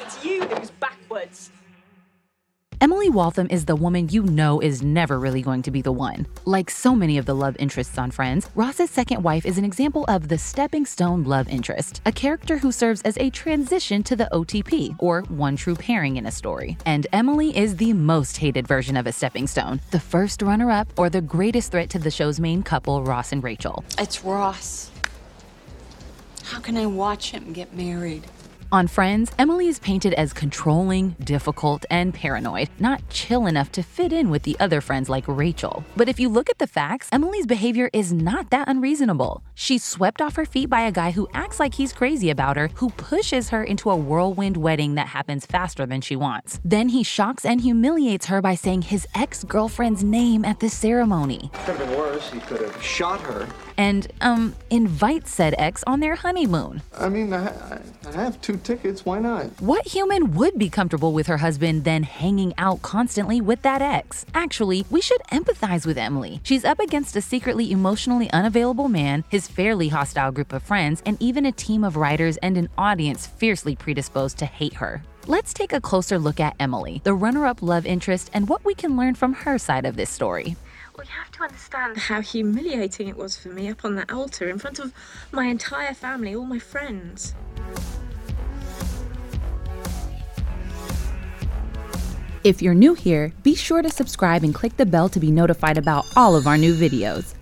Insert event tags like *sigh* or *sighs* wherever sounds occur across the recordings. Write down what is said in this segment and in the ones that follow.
It's you who's backwards. Emily Waltham is the woman you know is never really going to be the one. Like so many of the love interests on Friends, Ross's second wife is an example of the stepping stone love interest, a character who serves as a transition to the OTP, or one true pairing in a story. And Emily is the most hated version of a stepping stone, the first runner up, or the greatest threat to the show's main couple, Ross and Rachel. It's Ross. How can I watch him get married? On Friends, Emily is painted as controlling, difficult, and paranoid, not chill enough to fit in with the other friends like Rachel. But if you look at the facts, Emily's behavior is not that unreasonable. She's swept off her feet by a guy who acts like he's crazy about her, who pushes her into a whirlwind wedding that happens faster than she wants. Then he shocks and humiliates her by saying his ex girlfriend's name at the ceremony. Could have been worse. He could have shot her. And, um, invites said ex on their honeymoon. I mean, I, I I have two tickets. Why not? What human would be comfortable with her husband then hanging out constantly with that ex? Actually, we should empathize with Emily. She's up against a secretly emotionally unavailable man, his fairly hostile group of friends, and even a team of writers and an audience fiercely predisposed to hate her. Let's take a closer look at Emily, the runner up love interest, and what we can learn from her side of this story. Well, you have to understand how humiliating it was for me up on that altar in front of my entire family, all my friends. If you're new here, be sure to subscribe and click the bell to be notified about all of our new videos.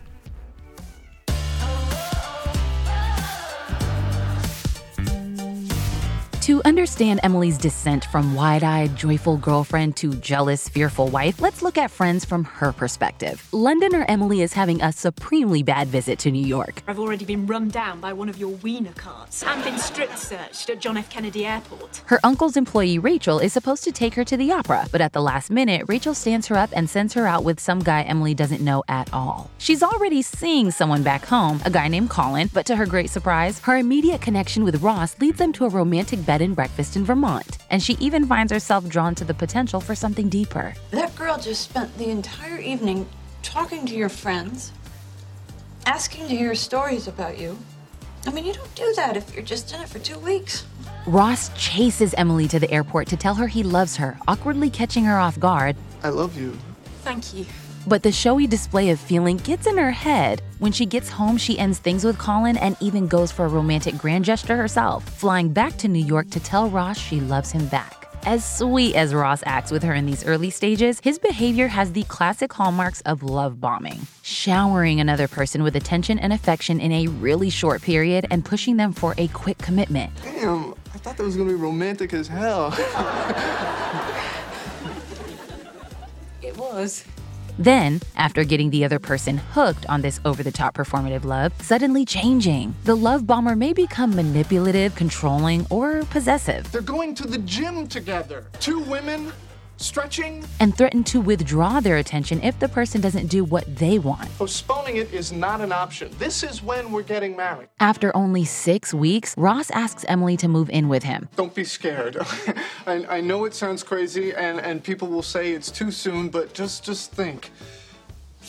Understand Emily's descent from wide eyed, joyful girlfriend to jealous, fearful wife, let's look at friends from her perspective. Londoner Emily is having a supremely bad visit to New York. I've already been run down by one of your wiener carts and been strip searched at John F. Kennedy Airport. Her uncle's employee Rachel is supposed to take her to the opera, but at the last minute, Rachel stands her up and sends her out with some guy Emily doesn't know at all. She's already seeing someone back home, a guy named Colin, but to her great surprise, her immediate connection with Ross leads them to a romantic bed and breakfast in Vermont, and she even finds herself drawn to the potential for something deeper. That girl just spent the entire evening talking to your friends, asking to hear stories about you. I mean, you don't do that if you're just in it for two weeks. Ross chases Emily to the airport to tell her he loves her, awkwardly catching her off guard. I love you. Thank you. But the showy display of feeling gets in her head. When she gets home, she ends things with Colin and even goes for a romantic grand gesture herself, flying back to New York to tell Ross she loves him back. As sweet as Ross acts with her in these early stages, his behavior has the classic hallmarks of love bombing. Showering another person with attention and affection in a really short period and pushing them for a quick commitment. Damn, I thought that was gonna be romantic as hell. *laughs* It was. Then, after getting the other person hooked on this over the top performative love, suddenly changing. The love bomber may become manipulative, controlling, or possessive, They're going to the gym together. Two women, stretching. and threaten to withdraw their attention if the person doesn't do what they want. Postponing it is not an option. This is when we're getting married. After only six weeks, Ross asks Emily to move in with him. Don't be scared. *laughs* I, I know it sounds crazy, and, and people will say it's too soon, but just just think.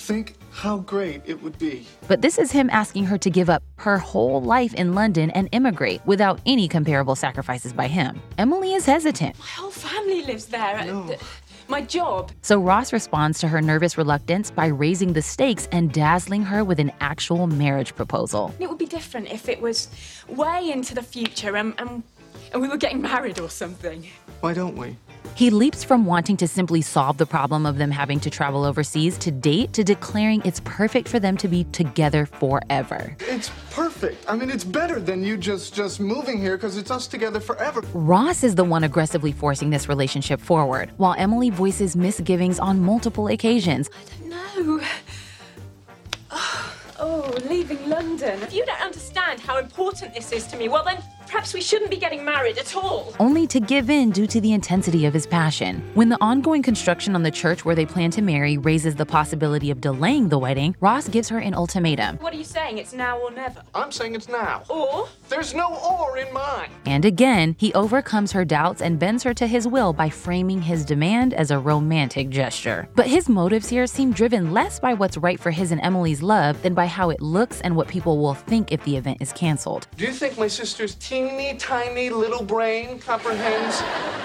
Think how great it would be. But this is him asking her to give up her whole life in London and immigrate without any comparable sacrifices by him. Emily is hesitant. My whole family lives there. Th- My job. So Ross responds to her nervous reluctance by raising the stakes and dazzling her with an actual marriage proposal. It would be different if it was way into the future and, and, and we were getting married or something. Why don't we? He leaps from wanting to simply solve the problem of them having to travel overseas to date to declaring it's perfect for them to be together forever. It's perfect. I mean, it's better than you just just moving here because it's us together forever. Ross is the one aggressively forcing this relationship forward, while Emily voices misgivings on multiple occasions. I don't know. *sighs* Oh, leaving London. If you don't understand how important this is to me, well, then perhaps we shouldn't be getting married at all. only to give in due to the intensity of his passion. When the ongoing construction on the church where they plan to marry raises the possibility of delaying the wedding, Ross gives her an ultimatum. What are you saying? It's now or never. I'm saying it's now. Or There's no or in mine. And again, he overcomes her doubts and bends her to his will by framing his demand as a romantic gesture. But his motives here seem driven less by what's right for his and Emily's love than by how it looks and what what people will think if the event is canceled. Do you think my sister's teeny tiny little brain comprehends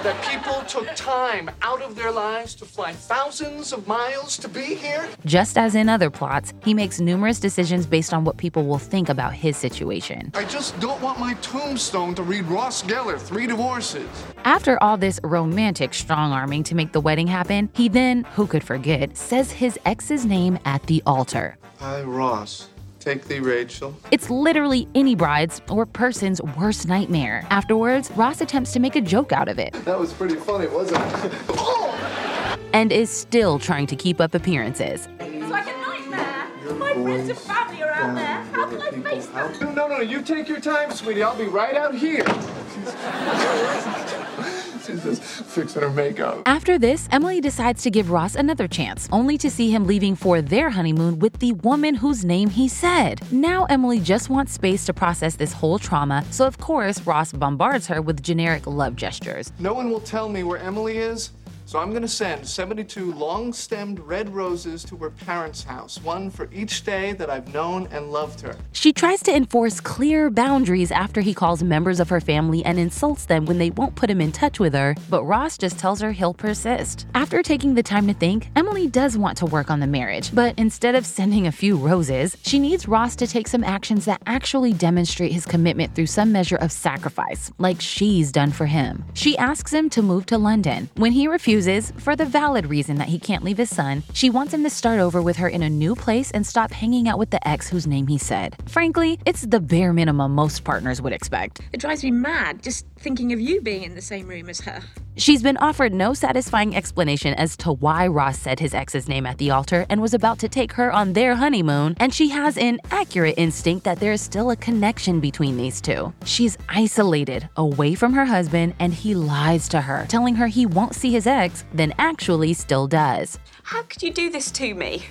that people took time out of their lives to fly thousands of miles to be here? Just as in other plots, he makes numerous decisions based on what people will think about his situation. I just don't want my tombstone to read Ross Geller, three divorces. After all this romantic strong arming to make the wedding happen, he then, who could forget, says his ex's name at the altar. Hi, Ross. Take thee, Rachel. It's literally any bride's or person's worst nightmare. Afterwards, Ross attempts to make a joke out of it That was pretty funny, wasn't it? oh! *laughs* and is still trying to keep up appearances. It's like a nightmare. My friends and family are out there. How can I face them? No, no, no, you take your time, sweetie. I'll be right out here. *laughs* She's just fixing her makeup. After this, Emily decides to give Ross another chance, only to see him leaving for their honeymoon with the woman whose name he said. Now, Emily just wants space to process this whole trauma, so of course, Ross bombards her with generic love gestures. No one will tell me where Emily is, so I'm gonna send 72 long-stemmed red roses to her parents' house, one for each day that I've known and loved her. She tries to enforce clear boundaries after he calls members of her family and insults them when they won't put him in touch with her, but Ross just tells her he'll persist. After taking the time to think, Emily does want to work on the marriage, but instead of sending a few roses, she needs Ross to take some actions that actually demonstrate his commitment through some measure of sacrifice, like she's done for him. She asks him to move to London. When he refuses, for the valid reason that he can't leave his son, she wants him to start over with her in a new place and stop hanging out with the ex whose name he said. Frankly, it's the bare minimum most partners would expect. It drives me mad just thinking of you being in the same room as her. She's been offered no satisfying explanation as to why Ross said his ex's name at the altar and was about to take her on their honeymoon, and she has an accurate instinct that there is still a connection between these two. She's isolated, away from her husband, and he lies to her, telling her he won't see his ex, then actually still does. How could you do this to me?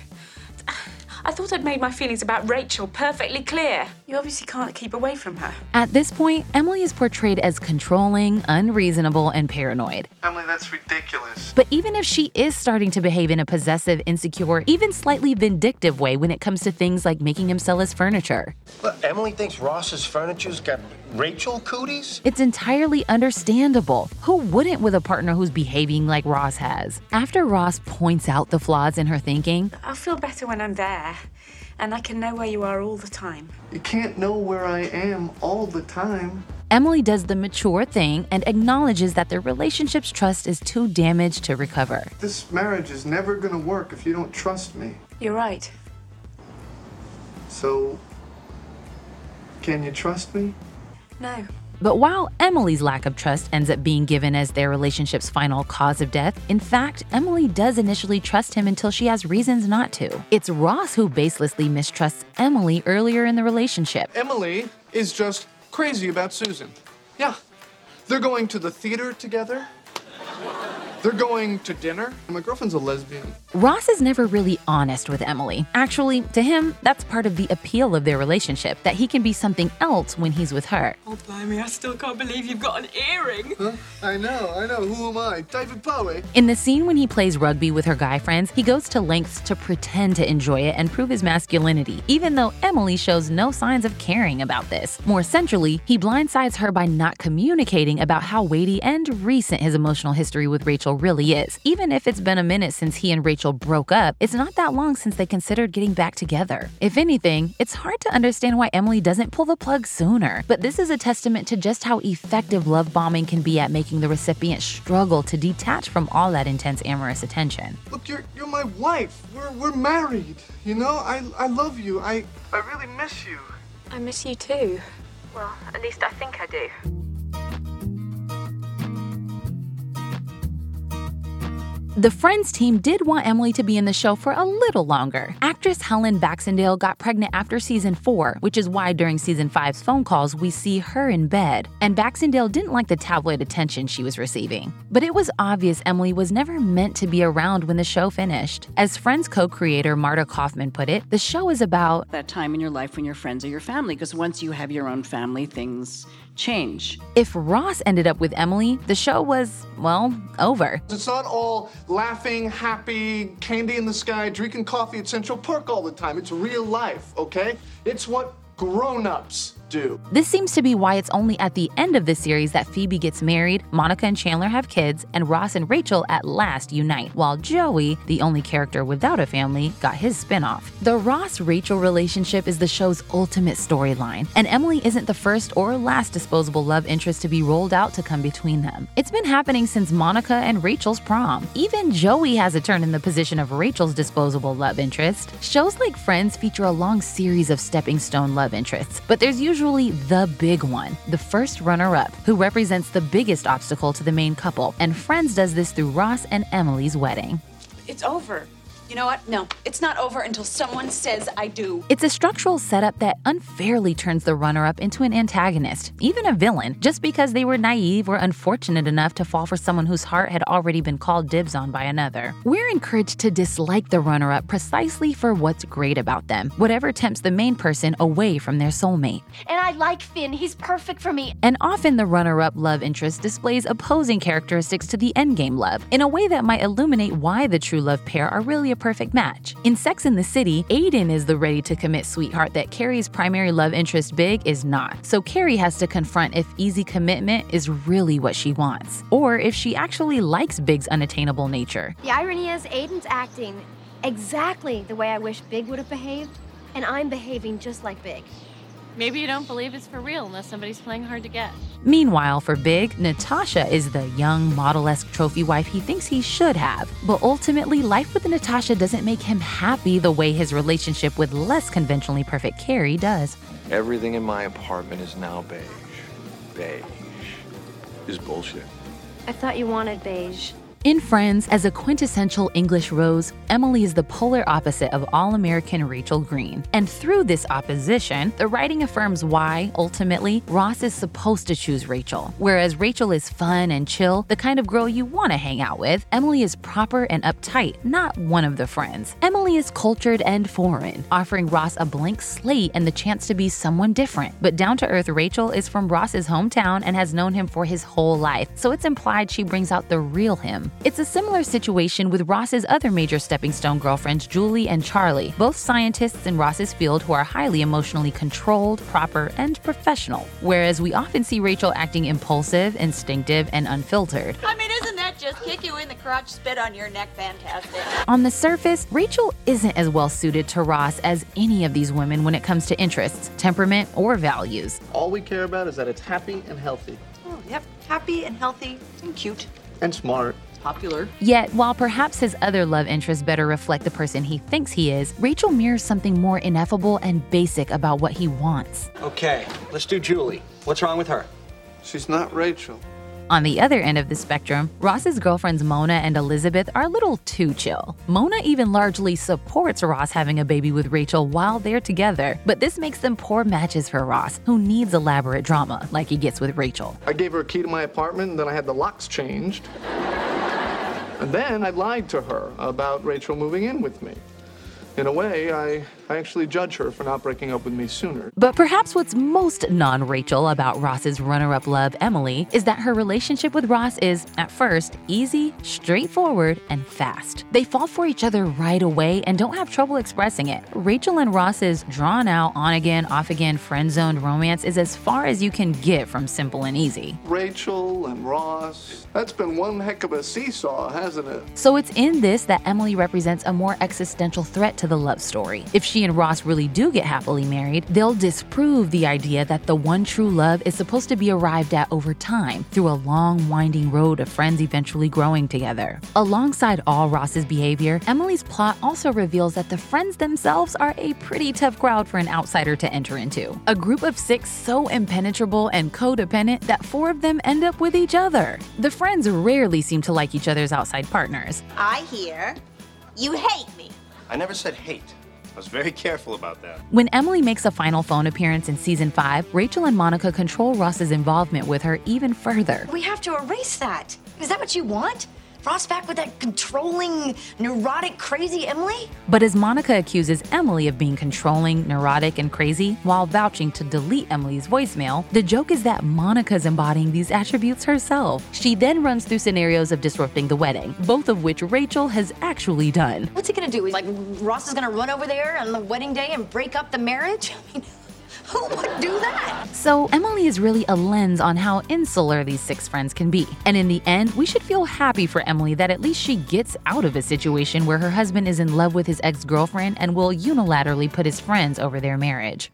I thought I'd made my feelings about Rachel perfectly clear. You obviously can't keep away from her. At this point, Emily is portrayed as controlling, unreasonable, and paranoid. Emily, that's ridiculous. But even if she is starting to behave in a possessive, insecure, even slightly vindictive way when it comes to things like making him sell his furniture, Look, Emily thinks Ross's furniture's got Rachel cooties? it's entirely understandable. Who wouldn't with a partner who's behaving like Ross has? After Ross points out the flaws in her thinking, I'll feel better when I'm there, and I can know where you are all the time. You can't know where I am all the time. Emily does the mature thing and acknowledges that their relationship's trust is too damaged to recover. This marriage is never gonna work if you don't trust me. You're right. So, can you trust me? No. But while Emily's lack of trust ends up being given as their relationship's final cause of death, in fact, Emily does initially trust him until she has reasons not to. It's Ross who baselessly mistrusts Emily earlier in the relationship. Emily is just crazy about Susan. Yeah. They're going to the theater together. They're going to dinner. My girlfriend's a lesbian. Ross is never really honest with Emily. Actually, to him, that's part of the appeal of their relationship, that he can be something else when he's with her. Oh, blimey, I still can't believe you've got an earring. Huh? I know, I know. Who am I? David Bowie. In the scene when he plays rugby with her guy friends, he goes to lengths to pretend to enjoy it and prove his masculinity, even though Emily shows no signs of caring about this. More centrally, he blindsides her by not communicating about how weighty and recent his emotional history with Rachel really is. Even if it's been a minute since he and Rachel broke up, it's not that long since they considered getting back together. If anything, it's hard to understand why Emily doesn't pull the plug sooner. But this is a testament to just how effective love bombing can be at making the recipient struggle to detach from all that intense amorous attention. Look, you're you're my wife. We're we're married. You know, I I love you. I I really miss you. I miss you too. Well, at least I think I do. The Friends team did want Emily to be in the show for a little longer. Actress Helen Baxendale got pregnant after season 4, which is why during season 5's phone calls we see her in bed. And Baxendale didn't like the tabloid attention she was receiving. But it was obvious Emily was never meant to be around when the show finished. As Friends co creator Marta Kauffman put it, the show is about that time in your life when your friends are your family because once you have your own family things change if Ross ended up with Emily, the show was, well, over. It's not all laughing, happy, candy in the sky, drinking coffee at Central Park all the time. It's real life, okay? It's what grown-ups do. This seems to be why it's only at the end of the series that Phoebe gets married, Monica and Chandler have kids, and Ross and Rachel at last unite, while Joey, the only character without a family, got his spinoff. The Ross Rachel relationship is the show's ultimate storyline, and Emily isn't the first or last disposable love interest to be rolled out to come between them. It's been happening since Monica and Rachel's prom. Even Joey has a turn in the position of Rachel's disposable love interest. Shows like Friends feature a long series of stepping stone love interests, but there's usually usually the big one, the first runner up, who represents the biggest obstacle to the main couple. And Friends does this through Ross and Emily's wedding. It's over. You know what? No, it's not over until someone says I do. It's a structural setup that unfairly turns the runner up into an antagonist, even a villain, just because they were naive or unfortunate enough to fall for someone whose heart had already been called dibs on by another. We're encouraged to dislike the runner up precisely for what's great about them, whatever tempts the main person away from their soulmate. And I like Finn, he's perfect for me. And often the runner up love interest displays opposing characteristics to the endgame love, in a way that might illuminate why the true love pair are really a perfect match. In Sex in the City, Aidan is the ready to commit sweetheart that Carrie's primary love interest Big is not. So Carrie has to confront if easy commitment is really what she wants, or if she actually likes Big's unattainable nature. The irony is, Aidan's acting exactly the way I wish Big would have behaved, and I'm behaving just like Big. Maybe you don't believe it's for real unless somebody's playing hard to get. Meanwhile, for Big, Natasha is the young, model esque trophy wife he thinks he should have. But ultimately, life with Natasha doesn't make him happy the way his relationship with less conventionally perfect Carrie does. Everything in my apartment is now beige. Beige is bullshit. I thought you wanted beige. In Friends, as a quintessential English rose, Emily is the polar opposite of all American Rachel Green. And through this opposition, the writing affirms why, ultimately, Ross is supposed to choose Rachel. Whereas Rachel is fun and chill, the kind of girl you want to hang out with, Emily is proper and uptight, not one of the friends. Emily is cultured and foreign, offering Ross a blank slate and the chance to be someone different. But down to earth Rachel is from Ross's hometown and has known him for his whole life, so it's implied she brings out the real him. It's a similar situation with Ross's other major stepping stone girlfriends, Julie and Charlie, both scientists in Ross's field who are highly emotionally controlled, proper, and professional. Whereas we often see Rachel acting impulsive, instinctive, and unfiltered. I mean, isn't that just kick you in the crotch, spit on your neck fantastic? On the surface, Rachel isn't as well suited to Ross as any of these women when it comes to interests, temperament, or values. All we care about is that it's happy and healthy. Oh, yep. Happy and healthy and cute. And smart. Popular. Yet, while perhaps his other love interests better reflect the person he thinks he is, Rachel mirrors something more ineffable and basic about what he wants. Okay, let's do Julie. What's wrong with her? She's not Rachel. On the other end of the spectrum, Ross's girlfriends Mona and Elizabeth are a little too chill. Mona even largely supports Ross having a baby with Rachel while they're together, but this makes them poor matches for Ross, who needs elaborate drama like he gets with Rachel. I gave her a key to my apartment, and then I had the locks changed. And then I lied to her about Rachel moving in with me. In a way, I, I actually judge her for not breaking up with me sooner. But perhaps what's most non Rachel about Ross's runner up love, Emily, is that her relationship with Ross is, at first, easy, straightforward, and fast. They fall for each other right away and don't have trouble expressing it. Rachel and Ross's drawn out, on again, off again, friend zoned romance is as far as you can get from simple and easy. Rachel and Ross, that's been one heck of a seesaw, hasn't it? So it's in this that Emily represents a more existential threat to the love story. If she and Ross really do get happily married, they'll disprove the idea that the one true love is supposed to be arrived at over time through a long, winding road of friends eventually growing together. Alongside all Ross's behavior, Emily's plot also reveals that the friends themselves are a pretty tough crowd for an outsider to enter into. A group of six so impenetrable and codependent that four of them end up with each other. The friends rarely seem to like each other's outside partners. I hear you hate me. I never said hate. I was very *laughs* careful about that. When Emily makes a final phone appearance in season 5, Rachel and Monica control Ross's involvement with her even further. We have to erase that. Is that what you want? Ross back with that controlling, neurotic, crazy Emily? But as Monica accuses Emily of being controlling, neurotic, and crazy while vouching to delete Emily's voicemail, the joke is that Monica's embodying these attributes herself. She then runs through scenarios of disrupting the wedding, both of which Rachel has actually done. What's he gonna do? Like, Ross is gonna run over there on the wedding day and break up the marriage? *laughs* I mean, *laughs* Who would do that? So, Emily is really a lens on how insular these six friends can be. And in the end, we should feel happy for Emily that at least she gets out of a situation where her husband is in love with his ex girlfriend and will unilaterally put his friends over their marriage.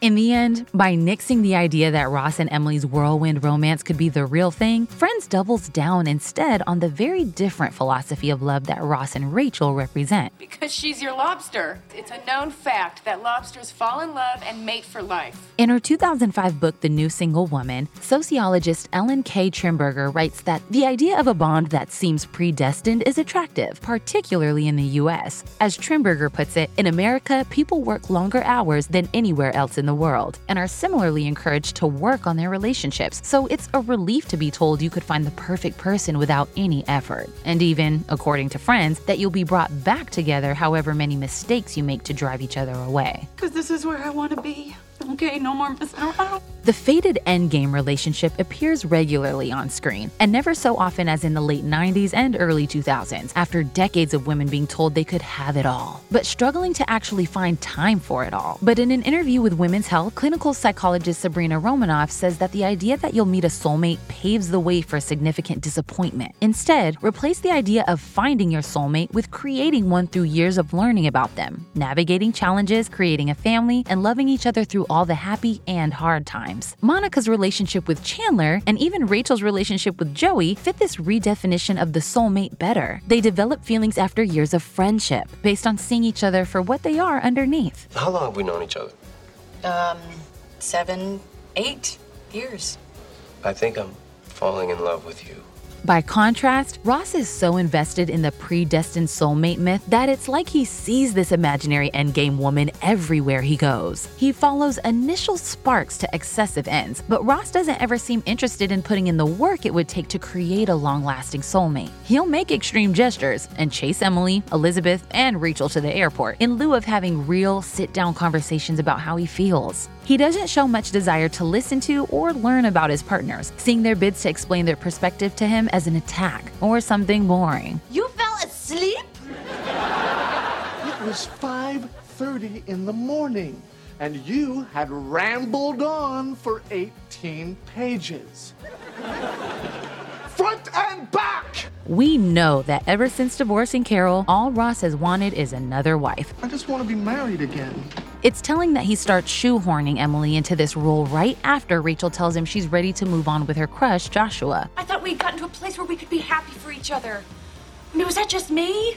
In the end, by nixing the idea that Ross and Emily's whirlwind romance could be the real thing, Friends doubles down instead on the very different philosophy of love that Ross and Rachel represent. Because she's your lobster. It's a known fact that lobsters fall in love and mate for life. In her 2005 book, The New Single Woman, sociologist Ellen K. Trimberger writes that the idea of a bond that seems predestined is attractive, particularly in the US. As Trimberger puts it, in America, people work longer hours than anywhere else in the world and are similarly encouraged to work on their relationships. So it's a relief to be told you could find the perfect person without any effort. And even, according to friends, that you'll be brought back together however many mistakes you make to drive each other away. Because this is where I want to be. Okay, no more messing around. The fated endgame relationship appears regularly on screen, and never so often as in the late 90s and early 2000s, after decades of women being told they could have it all, but struggling to actually find time for it all. But in an interview with Women's Health, clinical psychologist Sabrina Romanoff says that the idea that you'll meet a soulmate paves the way for significant disappointment. Instead, replace the idea of finding your soulmate with creating one through years of learning about them, navigating challenges, creating a family, and loving each other through all the happy and hard times. Monica's relationship with Chandler and even Rachel's relationship with Joey fit this redefinition of the soulmate better. They develop feelings after years of friendship, based on seeing each other for what they are underneath. How long have we known each other? Um, seven, eight years. I think I'm falling in love with you. By contrast, Ross is so invested in the predestined soulmate myth that it's like he sees this imaginary endgame woman everywhere he goes. He follows initial sparks to excessive ends, but Ross doesn't ever seem interested in putting in the work it would take to create a long lasting soulmate. He'll make extreme gestures and chase Emily, Elizabeth, and Rachel to the airport in lieu of having real sit down conversations about how he feels. He doesn't show much desire to listen to or learn about his partners, seeing their bids to explain their perspective to him as an attack or something boring. You fell asleep? It was 5:30 in the morning, and you had rambled on for 18 pages. Front and back! We know that ever since divorcing Carol, all Ross has wanted is another wife. I just want to be married again. It's telling that he starts shoehorning Emily into this role right after Rachel tells him she's ready to move on with her crush, Joshua. I thought we'd gotten to a place where we could be happy for each other. I mean, was that just me?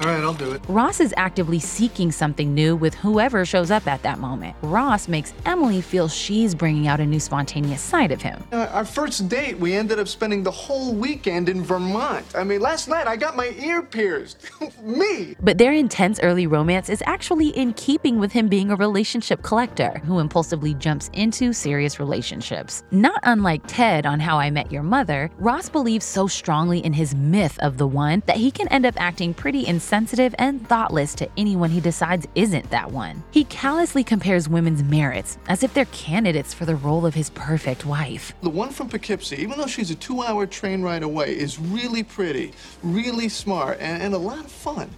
All right, I'll do it. Ross is actively seeking something new with whoever shows up at that moment. Ross makes Emily feel she's bringing out a new spontaneous side of him. Uh, our first date, we ended up spending the whole weekend in Vermont. I mean, last night I got my ear pierced. *laughs* Me! But their intense early romance is actually in keeping with him being a relationship collector who impulsively jumps into serious relationships. Not unlike Ted on How I Met Your Mother, Ross believes so strongly in his myth of the one that he can end up acting pretty insensitive and thoughtless to anyone he decides isn't that one. He callously compares women's merits as if they're candidates for the role of his perfect wife. The one from Poughkeepsie, even though she's a two hour train ride away, is really pretty, really smart, and, and a lot of fun.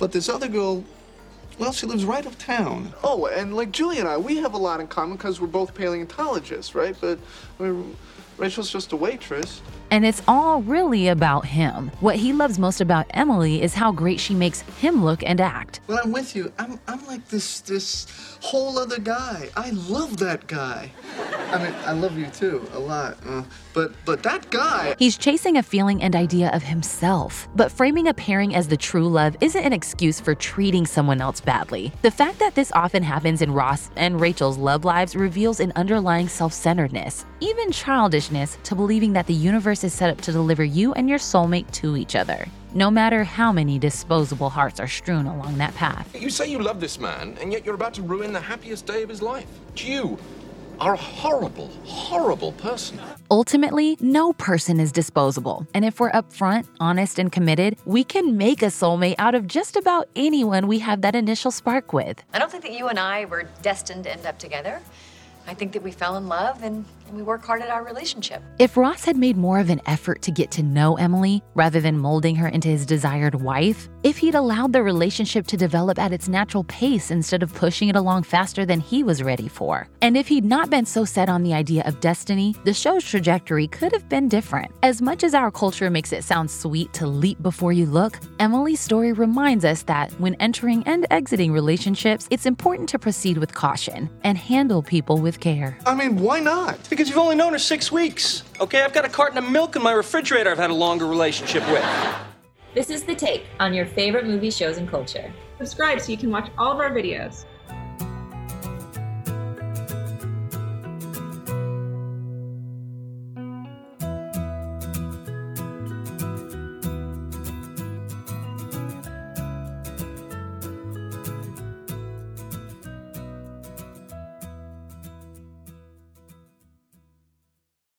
But this other girl, well, she lives right uptown. Oh, and like Julie and I, we have a lot in common because we're both paleontologists, right? But I mean, Rachel's just a waitress. And it's all really about him. What he loves most about Emily is how great she makes him look and act. When I'm with you, I'm, I'm like this this whole other guy. I love that guy. I mean, I love you too a lot. Uh, but but that guy. He's chasing a feeling and idea of himself. But framing a pairing as the true love isn't an excuse for treating someone else badly. The fact that this often happens in Ross and Rachel's love lives reveals an underlying self centeredness, even childishness, to believing that the universe is set up to deliver you and your soulmate to each other. No matter how many disposable hearts are strewn along that path. You say you love this man, and yet you're about to ruin the happiest day of his life. You are a horrible, horrible person. Ultimately, no person is disposable. And if we're upfront, honest, and committed, we can make a soulmate out of just about anyone we have that initial spark with. I don't think that you and I were destined to end up together. I think that we fell in love and and we work hard at our relationship. If Ross had made more of an effort to get to know Emily rather than molding her into his desired wife, if he'd allowed the relationship to develop at its natural pace instead of pushing it along faster than he was ready for, and if he'd not been so set on the idea of destiny, the show's trajectory could have been different. As much as our culture makes it sound sweet to leap before you look, Emily's story reminds us that when entering and exiting relationships, it's important to proceed with caution and handle people with care. I mean, why not? Because you've only known her six weeks. Okay, I've got a carton of milk in my refrigerator I've had a longer relationship with. This is The Take on your favorite movie shows and culture. Subscribe so you can watch all of our videos.